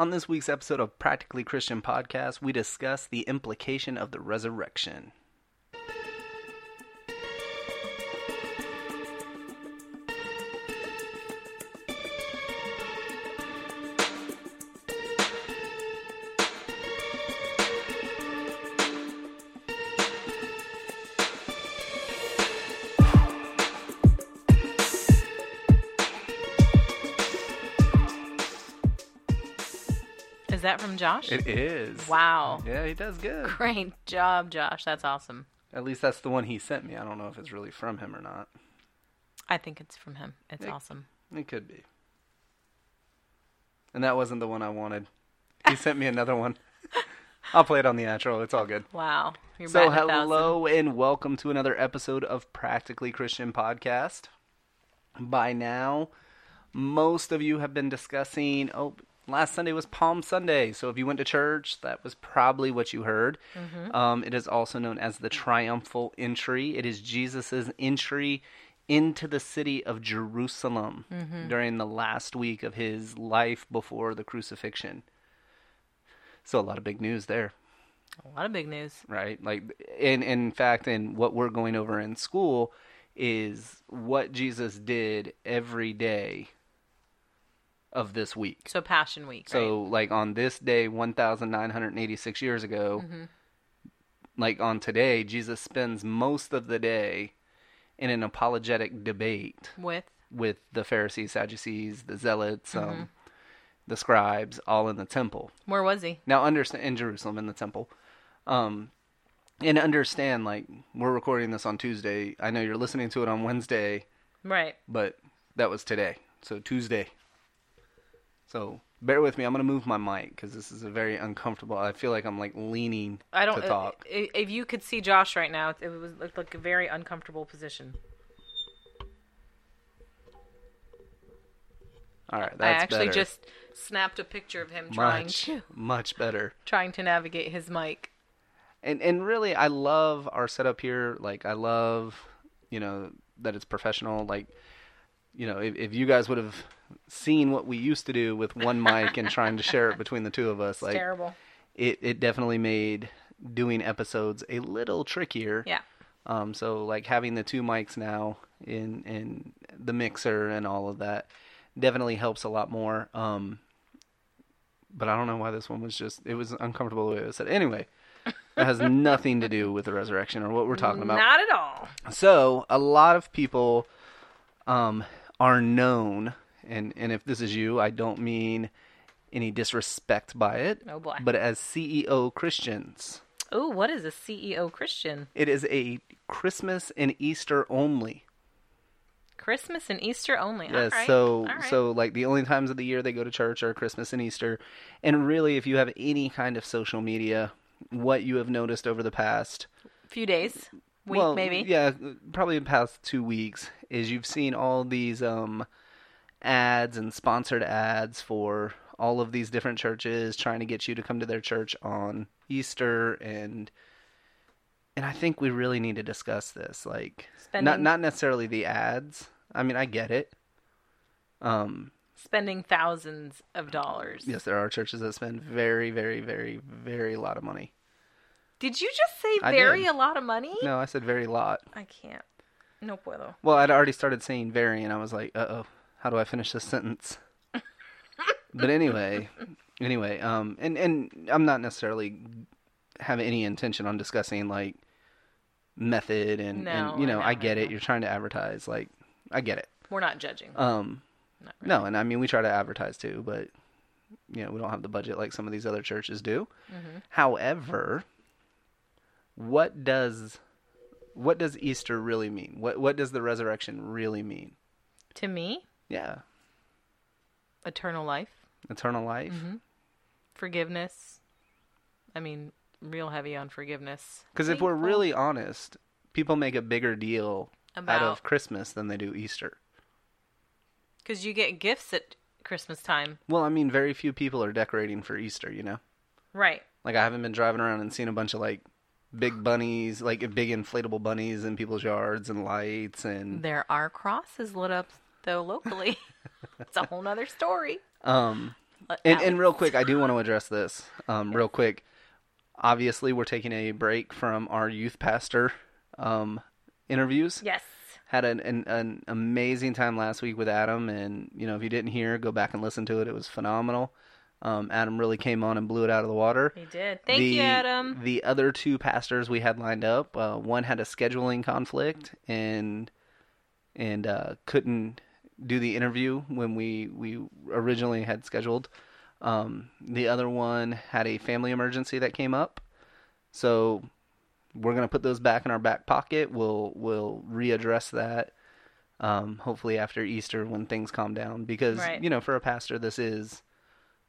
On this week's episode of Practically Christian Podcast, we discuss the implication of the resurrection. Josh? It is. Wow. Yeah, he does good. Great job, Josh. That's awesome. At least that's the one he sent me. I don't know if it's really from him or not. I think it's from him. It's Yeah. awesome. It could be. And that wasn't the one I wanted. He sent me another one. I'll play it on the outro. It's all good. Wow. You're So, batting a thousand. hello and welcome to another episode of Practically Christian Podcast. By now, most of you have been discussing. Oh, last Sunday was Palm Sunday, so if you went to church, that was probably what you heard. Mm-hmm. Um, it is also known as the triumphal entry. It is Jesus's entry into the city of Jerusalem Mm-hmm. during the last week of his life before the crucifixion. So, a lot of big news there A lot of big news. right? Like, in in fact, in what we're going over in school is what Jesus did every day of this week. So Passion Week. So, like on this day, one thousand nine hundred eighty-six years ago, like on today, Jesus spends most of the day in an apologetic debate with with the Pharisees, Sadducees, the Zealots, um, the scribes, all in the temple. where was he? Now understand in Jerusalem in the temple. Um and understand like we're recording this on Tuesday. I know you're listening to it on Wednesday, Right. but that was today. So Tuesday. So bear with me. I'm going to move my mic cuz this is a very uncomfortable. I feel like I'm like leaning I don't. to uh, talk. i- If you could see Josh right now, it was looked like a very uncomfortable position. All right, I actually better. just snapped a picture of him trying much to much better. trying to navigate his mic. and and really i love our setup here like i love you know that it's professional like you know if, if you guys would have seen what we used to do with one mic and trying to share it between the two of us It's like terrible. it, it definitely made doing episodes a little trickier Yeah. um so like having the two mics now in in the mixer and all of that definitely helps a lot more um but i don't know why this one was just it was uncomfortable the way it was said anyway it has nothing to do with the resurrection or what we're talking about Not at all. so a lot of people um, are known, and and if this is you, I don't mean any disrespect by it. Oh, boy. But as CEO Christians, Oh, what is a CEO Christian? it is a Christmas and Easter only. Christmas and Easter only. Yes. Right. So right. so like the only times of the year they go to church are Christmas and Easter, and really, if you have any kind of social media, what you have noticed over the past few days, week well, maybe. Yeah, probably the past two weeks is you've seen all these um ads and sponsored ads for all of these different churches trying to get you to come to their church on Easter and and I think we really need to discuss this like not Spending- not necessarily the ads. I mean, I get it. Um Spending thousands of dollars. yes, there are churches that spend very very very very lot of money. Did you just say very a lot of money? No, I said very lot. I can't. No puedo. Well, I'd already started saying very, and I was like, uh oh, how do I finish this sentence? but anyway, anyway, um, and and I'm not necessarily have any intention on discussing like method and, No, and you know, I I get it. You're trying to advertise, like I get it. We're not judging. Um, Not really. no, and I mean we try to advertise too, but you know we don't have the budget like some of these other churches do. Mm-hmm. However, what does what does Easter really mean? What what does the resurrection really mean? To me, Yeah, eternal life, eternal life. Mm-hmm. forgiveness. I mean, real heavy on forgiveness. Because if we're really honest, people make a bigger deal out of Christmas than they do Easter. because you get gifts at Christmas time, Well, I mean, very few people are decorating for Easter. You know, right? like I haven't been driving around and seen a bunch of like big bunnies, like big inflatable bunnies in people's yards and lights and There are crosses lit up though locally. it's a whole nother story. um And, and real quick, I do want to address this. Um, real quick. Obviously, we're taking a break from our youth pastor um, interviews. yes, Had an, an an amazing time last week with Adam, and you know if you didn't hear, go back and listen to it. It was phenomenal. Um, Adam really came on and blew it out of the water. he did. Thank the, you, Adam. The other two pastors we had lined up, uh, one had a scheduling conflict and and uh, couldn't do the interview when we we originally had scheduled. Um, the other one had a family emergency that came up, so we're gonna put those back in our back pocket. We'll we'll readdress that. Um, hopefully after Easter when things calm down, because Right. you know for a pastor this is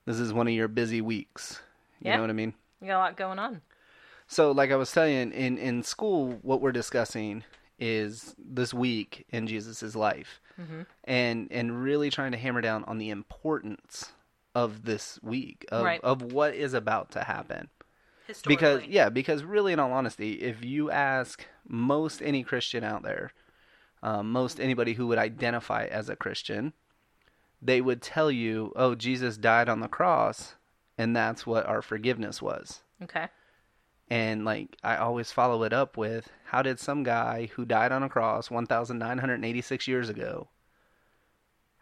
this is one of your busy weeks. You Yeah. know what I mean? You got a lot going on. So, like I was telling, in in school, what we're discussing is this week in Jesus' life, Mhm. and and really trying to hammer down on the importance of this week of Right. of what is about to happen. Historically. Because yeah, because really, in all honesty, if you ask most any Christian out there, um, most anybody who would identify as a Christian, they would tell you, "Oh, Jesus died on the cross, and that's what our forgiveness was." Okay. And like I always follow it up with how did some guy who died on a cross 1986 years ago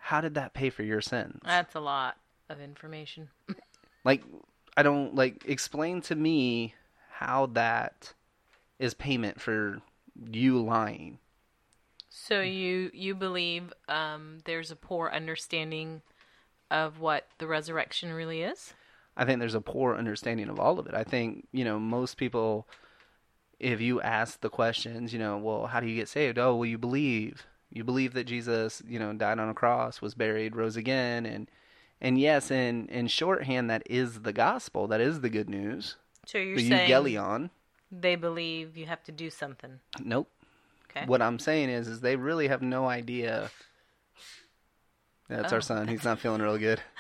how did that pay for your sins? That's a lot of information. Like I don't like explain to me how that is payment for you lying. So you you believe um, there's a poor understanding of what the resurrection really is? I think there's a poor understanding of all of it. I think, you know, most people if you ask the questions, you know, well, how do you get saved? Oh, well, you believe. You believe that Jesus, you know, died on a cross, was buried, rose again, and and yes, in in shorthand, that is the gospel. That is the good news. So you're the saying they believe you have to do something. Nope. Okay. What I'm saying is, is they really have no idea. That's Oh. our son. He's not feeling real good.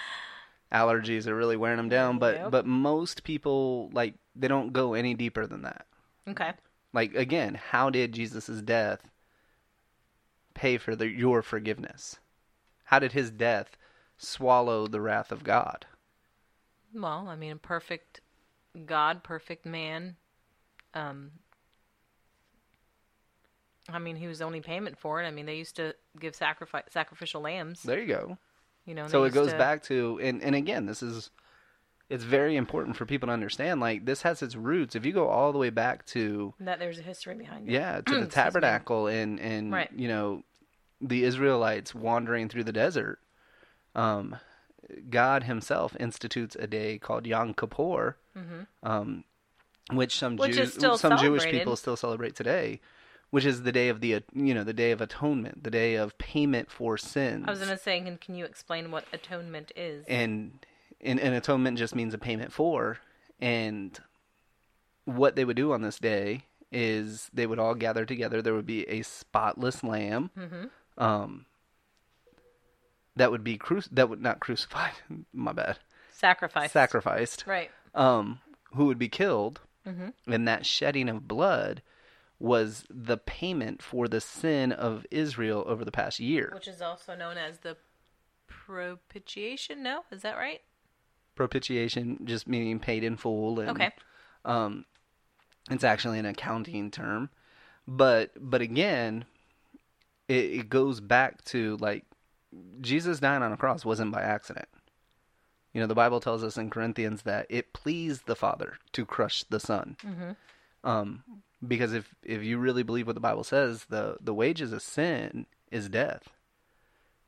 Allergies are really wearing them down. But Yep. but most people like they don't go any deeper than that. Okay. Like again, how did Jesus' death pay for the, your forgiveness? How did his death swallow the wrath of God? Well, I mean, a perfect God, perfect man. Um, I mean, he was the only payment for it. I mean, they used to give sacrifice sacrificial lambs. There you go. You know, so it goes to- back to and and again, this is it's very important for people to understand like this has its roots. If you go all the way back to that there's a history behind it. yeah, to the tabernacle and and Right. you know the Israelites wandering through the desert. Um God himself institutes a day called Yom Kippur. Um which some Mm-hmm. Which Jews some Jewish people still celebrate today, which is the day of the you know, the day of atonement, the day of payment for sins. I was gonna say, can, can you explain what atonement is? and and, and atonement just means a payment for and what they would do on this day is they would all gather together there would be a spotless lamb Mm-hmm. um that would be cru- that would not crucified my bad Sacrifice. sacrificed Right. um who would be killed Mm-hmm. and that shedding of blood was the payment for the sin of Israel over the past year Which is also known as the propitiation. No, is that right? propitiation just meaning paid in full and Okay. Um, it's actually an accounting term, but but again, it, it goes back to like Jesus dying on a cross wasn't by accident. You know, the Bible tells us in Corinthians that it pleased the Father to crush the Son. Um, because if if you really believe what the Bible says, the the wages of sin is death.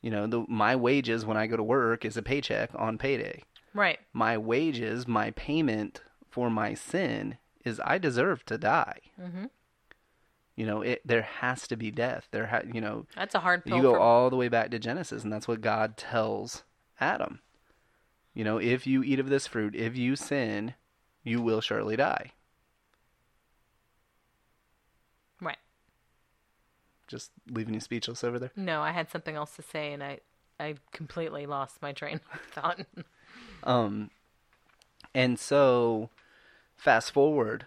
You know, the, my wages when I go to work is a paycheck on payday Right. my wages, my payment for my sin is I deserve to die. Mm-hmm. You know, it there has to be death. There, ha- you know, That's a hard pill. you go for... all the way back to Genesis, and that's what God tells Adam. You know, if you eat of this fruit, if you sin, you will surely die. Right. Just leaving you speechless over there. No, I had something else to say, and I I completely lost my train of thought. Um, and so, fast forward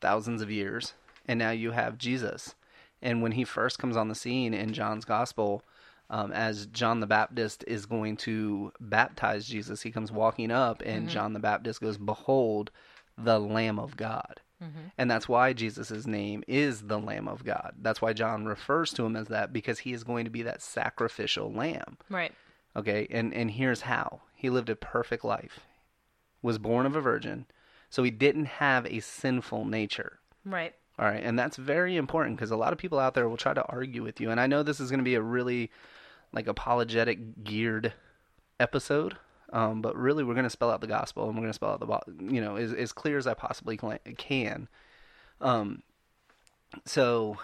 thousands of years, and now you have Jesus. And when he first comes on the scene in John's Gospel, Um, as John the Baptist is going to baptize Jesus, he comes walking up, and John the Baptist goes, "Behold, the Lamb of God." Mm-hmm. And that's why Jesus' name is the Lamb of God. That's why John refers to him as that because he is going to be that sacrificial lamb. Right. Okay, and and here's how he lived a perfect life, was born of a virgin, so he didn't have a sinful nature. Right. All right, and that's very important because a lot of people out there will try to argue with you, and I know this is going to be a really like apologetic geared episode, um, but really we're going to spell out the gospel and we're going to spell out the you know as as clear as I possibly can. Um, so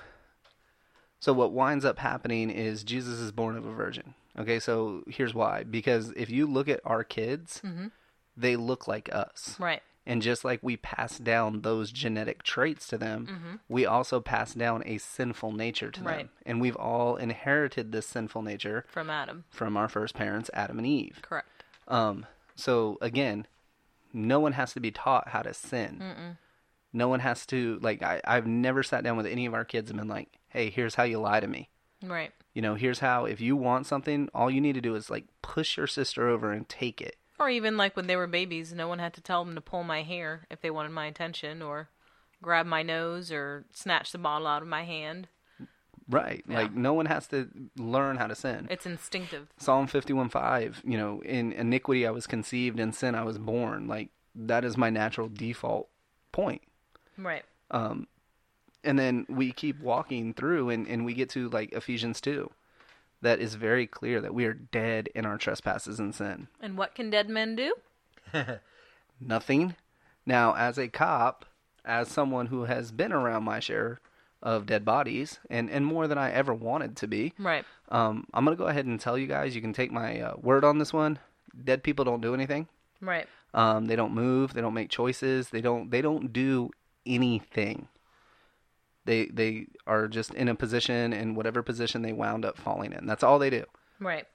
so what winds up happening is Jesus is born of a virgin. Okay, so here's why. Because if you look at our kids, they look like us. Right. And just like we pass down those genetic traits to them, we also pass down a sinful nature to them. Right. And we've all inherited this sinful nature From Adam. from our first parents, Adam and Eve. Correct. Um, so again, no one has to be taught how to sin. No one has to like. I, I've never sat down with any of our kids and been like, "Hey, here's how you lie to me." Right. You know, here's how. If you want something, all you need to do is like push your sister over and take it. Or even like when they were babies, no one had to tell them to pull my hair if they wanted my attention or grab my nose or snatch the bottle out of my hand. Right. Yeah. Like no one has to learn how to sin. It's instinctive. Psalm 51:5, you know, in iniquity I was conceived, in sin I was born. Like that is my natural default point. Right. Um and then we keep walking through and, and we get to like ephesians 2 that is very clear that we are dead in our trespasses and sin And what can dead men do? nothing now as a cop as someone who has been around my share of dead bodies and, and more than i ever wanted to be Right. um, i'm going to go ahead and tell you guys you can take my uh, word on this one dead people don't do anything Right. Um, they don't move. They don't make choices. They don't. They don't do anything. They they are just in a position in whatever position they wound up falling in. That's all they do. Right.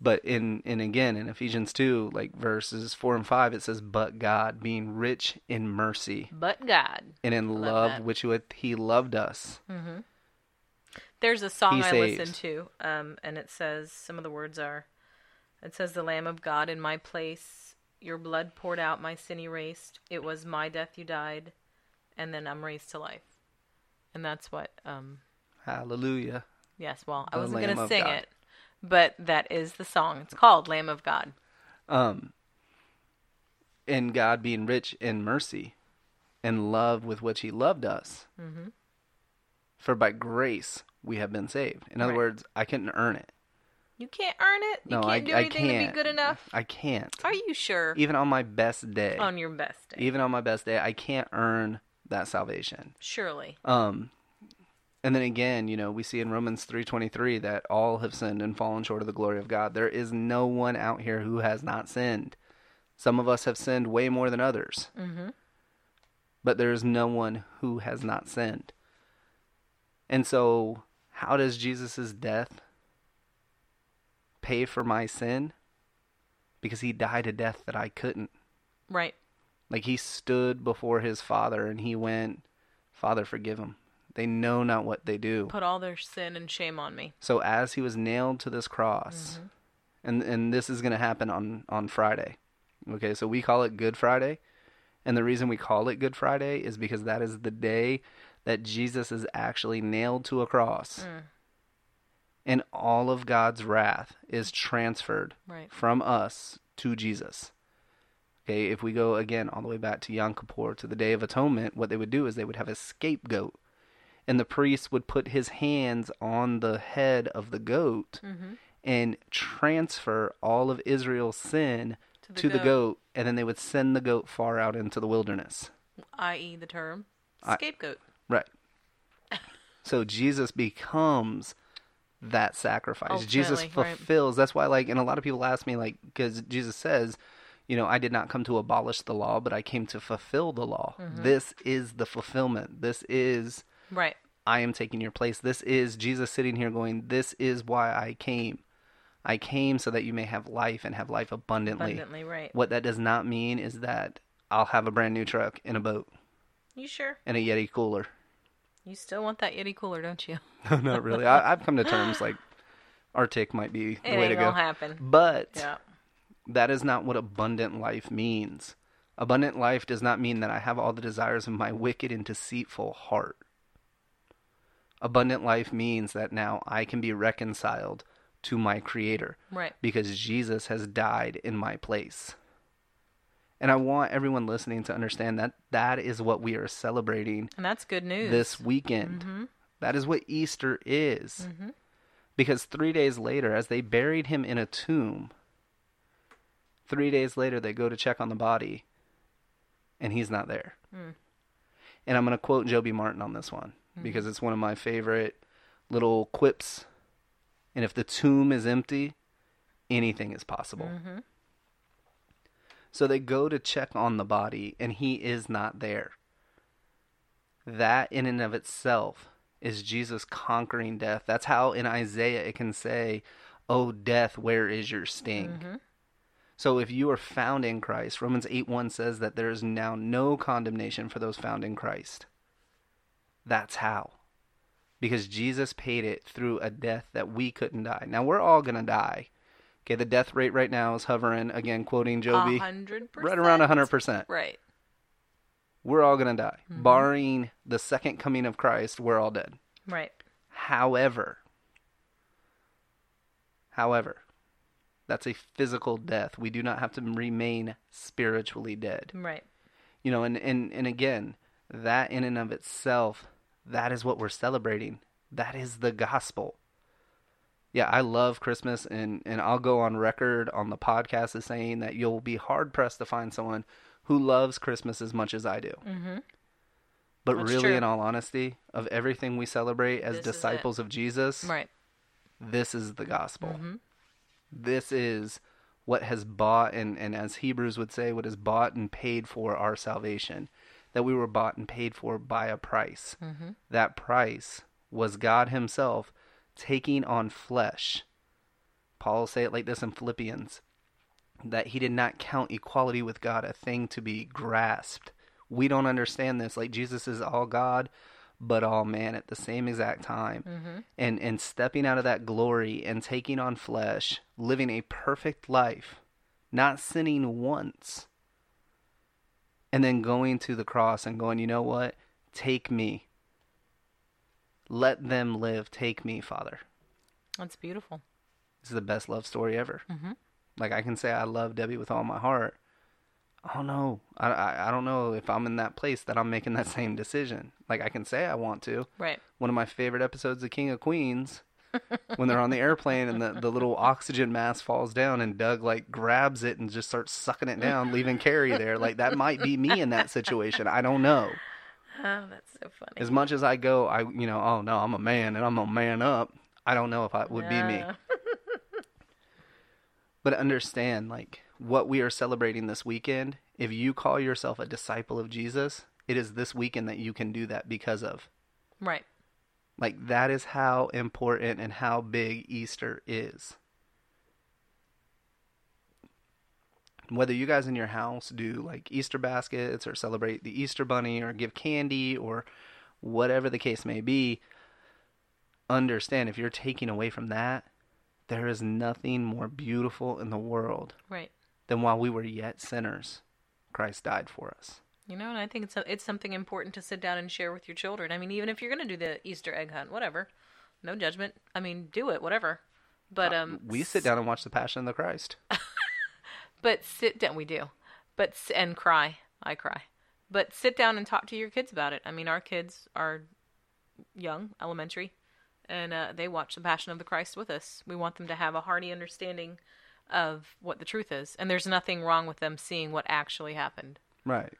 But in in again in Ephesians two, like verses four and five, it says, "But God, being rich in mercy But God. and in Love love, which with He loved us." There's a song He I saves. listen to, um, and it says some of the words are, it says, "The Lamb of God in my place, your blood poured out, my sin erased. It was my death you died, and then I'm raised to life." And that's what, um, Hallelujah. yes. Well, I wasn't Lamb gonna sing God. it, but that is the song. It's called "Lamb of God." Um, and God being rich in mercy and love with which He loved us. Mm-hmm. For by grace we have been saved. In other Right. words, I couldn't earn it. You can't earn it. You No, can't I, do anything can't. to be good enough. I can't. Are you sure? Even on my best day, On your best day, even on my best day, I can't earn that salvation. surely. Um, and then again, you know, we see in Romans three twenty three that all have sinned and fallen short of the glory of God. There is no one out here who has not sinned. Some of us have sinned way more than others, Mm-hmm. but there is no one who has not sinned. And so, how does Jesus' death pay for my sin? Because he died a death that I couldn't. Right. Like he stood before his father and he went, Father, forgive them. They know not what they do. Put all their sin and shame on me. So as he was nailed to this cross, mm-hmm. and and this is going to happen on on Friday. Okay, so we call it Good Friday, and the reason we call it Good Friday is because that is the day that Jesus is actually nailed to a cross. Mm. And all of God's wrath is transferred Right. from us to Jesus. Okay, if we go again all the way back to Yom Kippur, to the Day of Atonement, what they would do is they would have a scapegoat. And the priest would put his hands on the head of the goat Mm-hmm. and transfer all of Israel's sin To the to the goat. goat, and then they would send the goat far out into the wilderness. I.e., the term I- scapegoat. Right. So Jesus becomes that sacrifice. Jesus Ultimately, right. fulfills. That's why, like, and a lot of people ask me, like, because Jesus says, you know, I did not come to abolish the law, but I came to fulfill the law. Mm-hmm. This is the fulfillment. This is, Right. I am taking your place. This is Jesus sitting here going, this is why I came. I came so that you may have life and have life abundantly. Abundantly, right. What that does not mean is that I'll have a brand new truck and a boat You sure? and a Yeti cooler. You still want that Yeti cooler, don't you? No, not really. I, I've come to terms like RTIC might be the It way to go. happen. But Yeah. that is not what abundant life means. Abundant life does not mean that I have all the desires of my wicked and deceitful heart. Abundant life means that now I can be reconciled to my Creator Right. because Jesus has died in my place. And I want everyone listening to understand that that is what we are celebrating And that's good news. this weekend. Mm-hmm. That is what Easter is. Mm-hmm. Because three days later, as they buried him in a tomb, three days later they go to check on the body, and he's not there. Hmm. And I'm going to quote Joby Martin on this one Mm-hmm. because it's one of my favorite little quips. And if the tomb is empty, anything is possible. Mm-hmm. So they go to check on the body, and he is not there. That, in and of itself, is Jesus conquering death. That's how in Isaiah it can say, Oh, death, where is your sting? Mm-hmm. So if you are found in Christ, Romans 8 1 says that there is now no condemnation for those found in Christ. That's how. Because Jesus paid it through a death that we couldn't die. Now we're all going to die. Okay, the death rate right now is hovering, again, quoting Joby, hundred percent. right around 100%. Right. We're all going to die. Mm-hmm. Barring the second coming of Christ, we're all dead. Right. However, however, that's a physical death. We do not have to remain spiritually dead. Right. You know, and, and, and again, that in and of itself, that is what we're celebrating. That is the gospel. Yeah, I love Christmas, and, and I'll go on record on the podcast as saying that you'll be hard pressed to find someone who loves Christmas as much as I do. Mm-hmm. But That's really, true. in all honesty, of everything we celebrate as This disciples of Jesus, Right. this is the gospel. Mm-hmm. This is what has bought and, and as Hebrews would say, what has bought and paid for our salvation. That we were bought and paid for by a price. Mm-hmm. That price was God Himself taking on flesh. Paul will say it like this in Philippians that he did not count equality with God a thing to be grasped. We don't understand this. Like Jesus is all God, but all man at the same exact time. Mm-hmm. And and stepping out of that glory and taking on flesh, living a perfect life, not sinning once. And then going to the cross and going, you know what? Take me. Let them live. Take me, Father. That's beautiful. This is the best love story ever. Mm-hmm. Like I can say I love Debbie with all my heart. I don't know. I, I I don't know if I'm in that place that I'm making that same decision. Like I can say I want to. Right. One of my favorite episodes of King of Queens, when they're on the airplane and the, the little oxygen mask falls down and Doug like grabs it and just starts sucking it down, leaving Carrie there. Like that might be me in that situation. I don't know. Oh, that's so funny. As much as I go, I you know, oh no, I'm a man and I'm a man up. I don't know if I would be me. But understand, like, what we are celebrating this weekend, if you call yourself a disciple of Jesus, it is this weekend that you can do that because of. Right. Like, that is how important and how big Easter is. Whether you guys in your house do like Easter baskets or celebrate the Easter bunny or give candy or whatever the case may be, understand if you're taking away from that, there is nothing more beautiful in the world Right. than while we were yet sinners, Christ died for us. You know, and I think it's a, it's something important to sit down and share with your children. I mean, even if you're going to do the Easter egg hunt, whatever, no judgment. I mean, do it, whatever. But um, we sit down and watch the Passion of the Christ. But sit down. We do. But and cry. I cry. But sit down and talk to your kids about it. I mean, our kids are young, elementary, and uh, they watch the Passion of the Christ with us. We want them to have a hearty understanding of what the truth is, and there's nothing wrong with them seeing what actually happened. Right.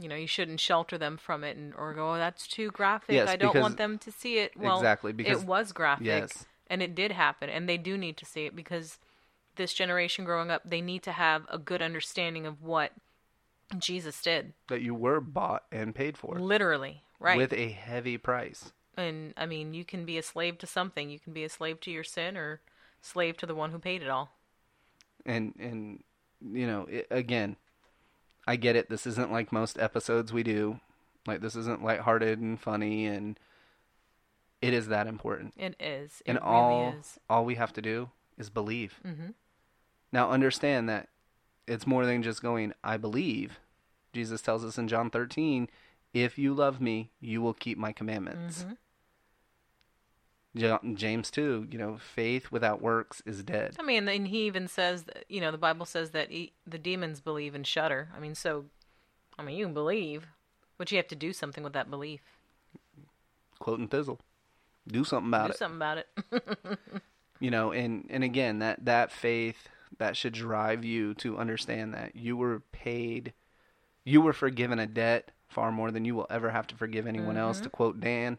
You know, you shouldn't shelter them from it and or go, oh, "That's too graphic. Yes, I don't because- want them to see it." Well, Exactly, because- it was graphic, Yes. and it did happen, and they do need to see it because this generation growing up, they need to have a good understanding of what Jesus did, That you were bought and paid for literally, right? with a heavy price. and I mean, you can be a slave to something. You can be a slave to your sin or slave to the one who paid it all. And and you know, it, again, I get it. This isn't like most episodes we do. Like this isn't lighthearted and funny and It is that important. It is. It and really all is. all we have to do is believe. hmm Now understand that it's more than just going I believe. Jesus tells us in John 13, if you love me, you will keep my commandments. Mhm. Ja- James 2, you know, faith without works is dead. I mean, and he even says, that, you know, the Bible says that he, the demons believe and shudder. I mean, so, I mean, you can believe, but you have to do something with that belief. Quote and thizzle. Do something about do it. Do something about it. you know and and again that that faith that should drive you to understand that you were paid you were forgiven a debt far more than you will ever have to forgive anyone else Mm-hmm. to quote Dan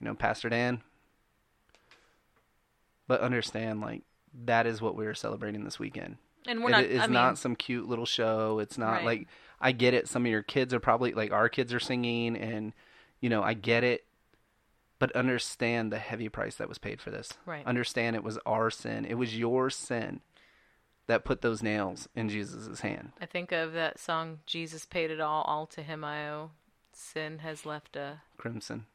you know Pastor Dan but understand like that is what we're celebrating this weekend and we're It not. is I mean, not some cute little show it's not Right. like I get it some of your kids are probably like our kids are singing and you know I get it but understand the heavy price that was paid for this. Right. Understand it was our sin. It was your sin that put those nails in Jesus' hand. I think of that song, "Jesus paid it all, all to Him I owe." Sin has left a Crimson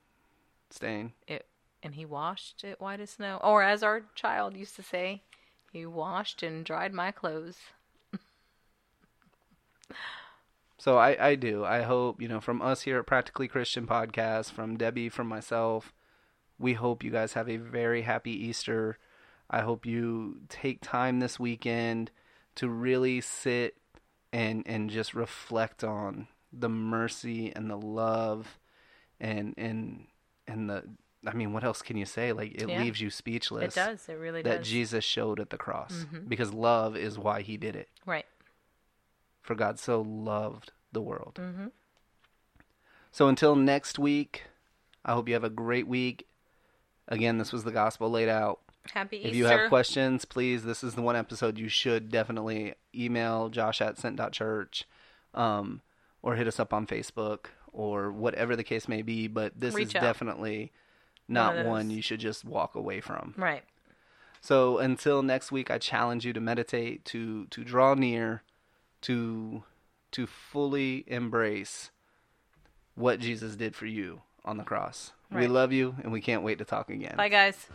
stain. it, and He washed it white as snow. Or as our child used to say, He washed and dried my clothes. So I, I do. I hope, you know, from us here at Practically Christian Podcast, from Debbie, from myself, we hope you guys have a very happy Easter. I hope you take time this weekend to really sit and and just reflect on the mercy and the love and and and the I mean, what else can you say? Like it Yeah. leaves you speechless. It does. It really That does. That Jesus showed at the cross Mhm. because love is why he did it. right. For God so loved the world. hmm So until next week, I hope you have a great week. Again, this was the gospel laid out. Happy Easter. If you have questions, please, this is the one episode you should definitely email josh at sent.church um, or hit us up on Facebook or whatever the case may be. But this Reach is out. definitely not one you should just walk away from. Right. So until next week, I challenge you to meditate, to to draw near, to to fully embrace what Jesus did for you on the cross. We love you, and we can't wait to talk again. Bye, guys.